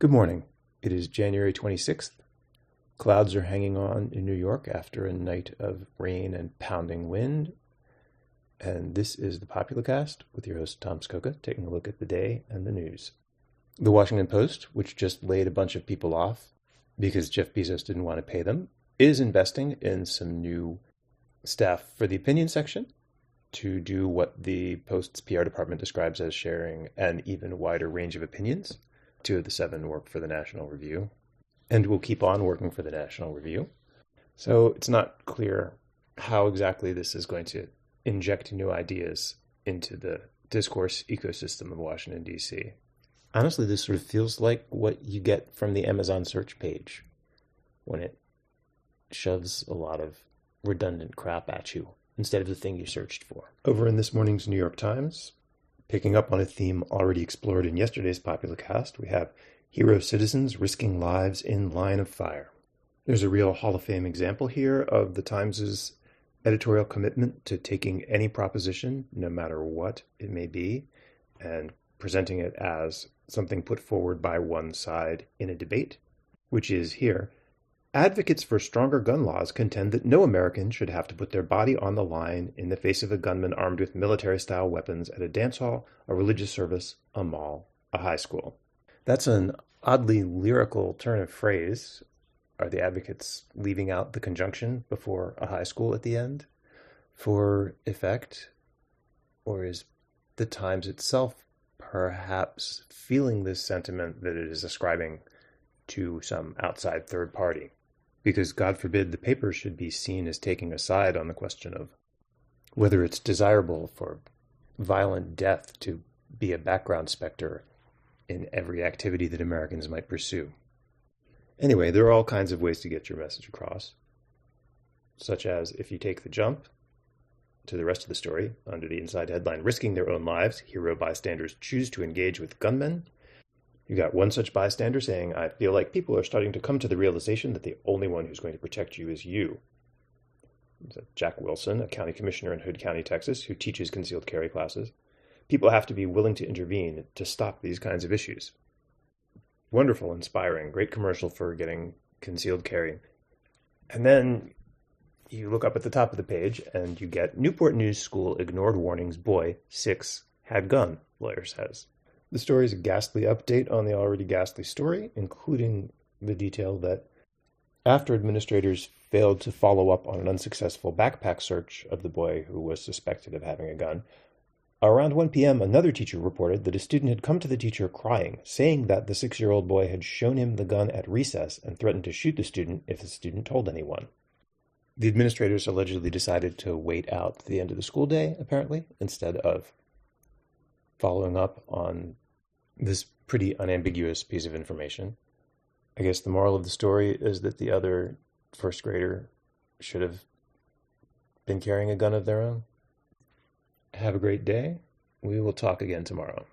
Good morning. It is January 26th. Clouds are hanging on in New York after a night of rain and pounding wind. And this is the Populacast with your host, Tom Scocca, taking a look at the day and the news. The Washington Post, which just laid a bunch of people off because Jeff Bezos didn't want to pay them, is investing in some new staff for the opinion section to do what the Post's PR department describes as sharing an even wider range of opinions. Two of the seven work for the National Review and will keep on working for the National Review. So it's not clear how exactly this is going to inject new ideas into the discourse ecosystem of Washington, D.C. Honestly, this sort of feels like what you get from the Amazon search page when it shoves a lot of redundant crap at you instead of the thing you searched for. Over in this morning's New York Times, Picking up on a theme already explored in yesterday's Populacast, we have hero citizens risking lives in line of fire. There's a real Hall of Fame example here of the Times's editorial commitment to taking any proposition, no matter what it may be, and presenting it as something put forward by one side in a debate, which is here Advocates for stronger gun laws contend that no American should have to put their body on the line in the face of a gunman armed with military style weapons at a dance hall, a religious service, a mall, a high school. That's an oddly lyrical turn of phrase. Are the advocates leaving out the conjunction before a high school at the end for effect? Or is the Times itself perhaps feeling this sentiment that it is ascribing to some outside third party? Because God forbid the paper should be seen as taking a side on the question of whether it's desirable for violent death to be a background specter in every activity that Americans might pursue. Anyway, there are all kinds of ways to get your message across, such as if you take the jump to the rest of the story under the inside headline Risking Their Own Lives, Hero Bystanders Choose to Engage with Gunmen. You got one such bystander saying, I feel like people are starting to come to the realization that the only one who's going to protect you is you. Jack Wilson, a county commissioner in Hood County, Texas, who teaches concealed carry classes. People have to be willing to intervene to stop these kinds of issues. Wonderful, inspiring, great commercial for getting concealed carry. And then you look up at the top of the page and you get Newport News School ignored warnings, boy, six, had gun, lawyer says. The story is a ghastly update on the already ghastly story, including the detail that after administrators failed to follow up on an unsuccessful backpack search of the boy who was suspected of having a gun, around 1 p.m., another teacher reported that a student had come to the teacher crying, saying that the six year old boy had shown him the gun at recess and threatened to shoot the student if the student told anyone. The administrators allegedly decided to wait out the end of the school day, apparently, instead of following up on this pretty unambiguous piece of information. I guess the moral of the story is that the other first grader should have been carrying a gun of their own. Have a great day. We will talk again tomorrow.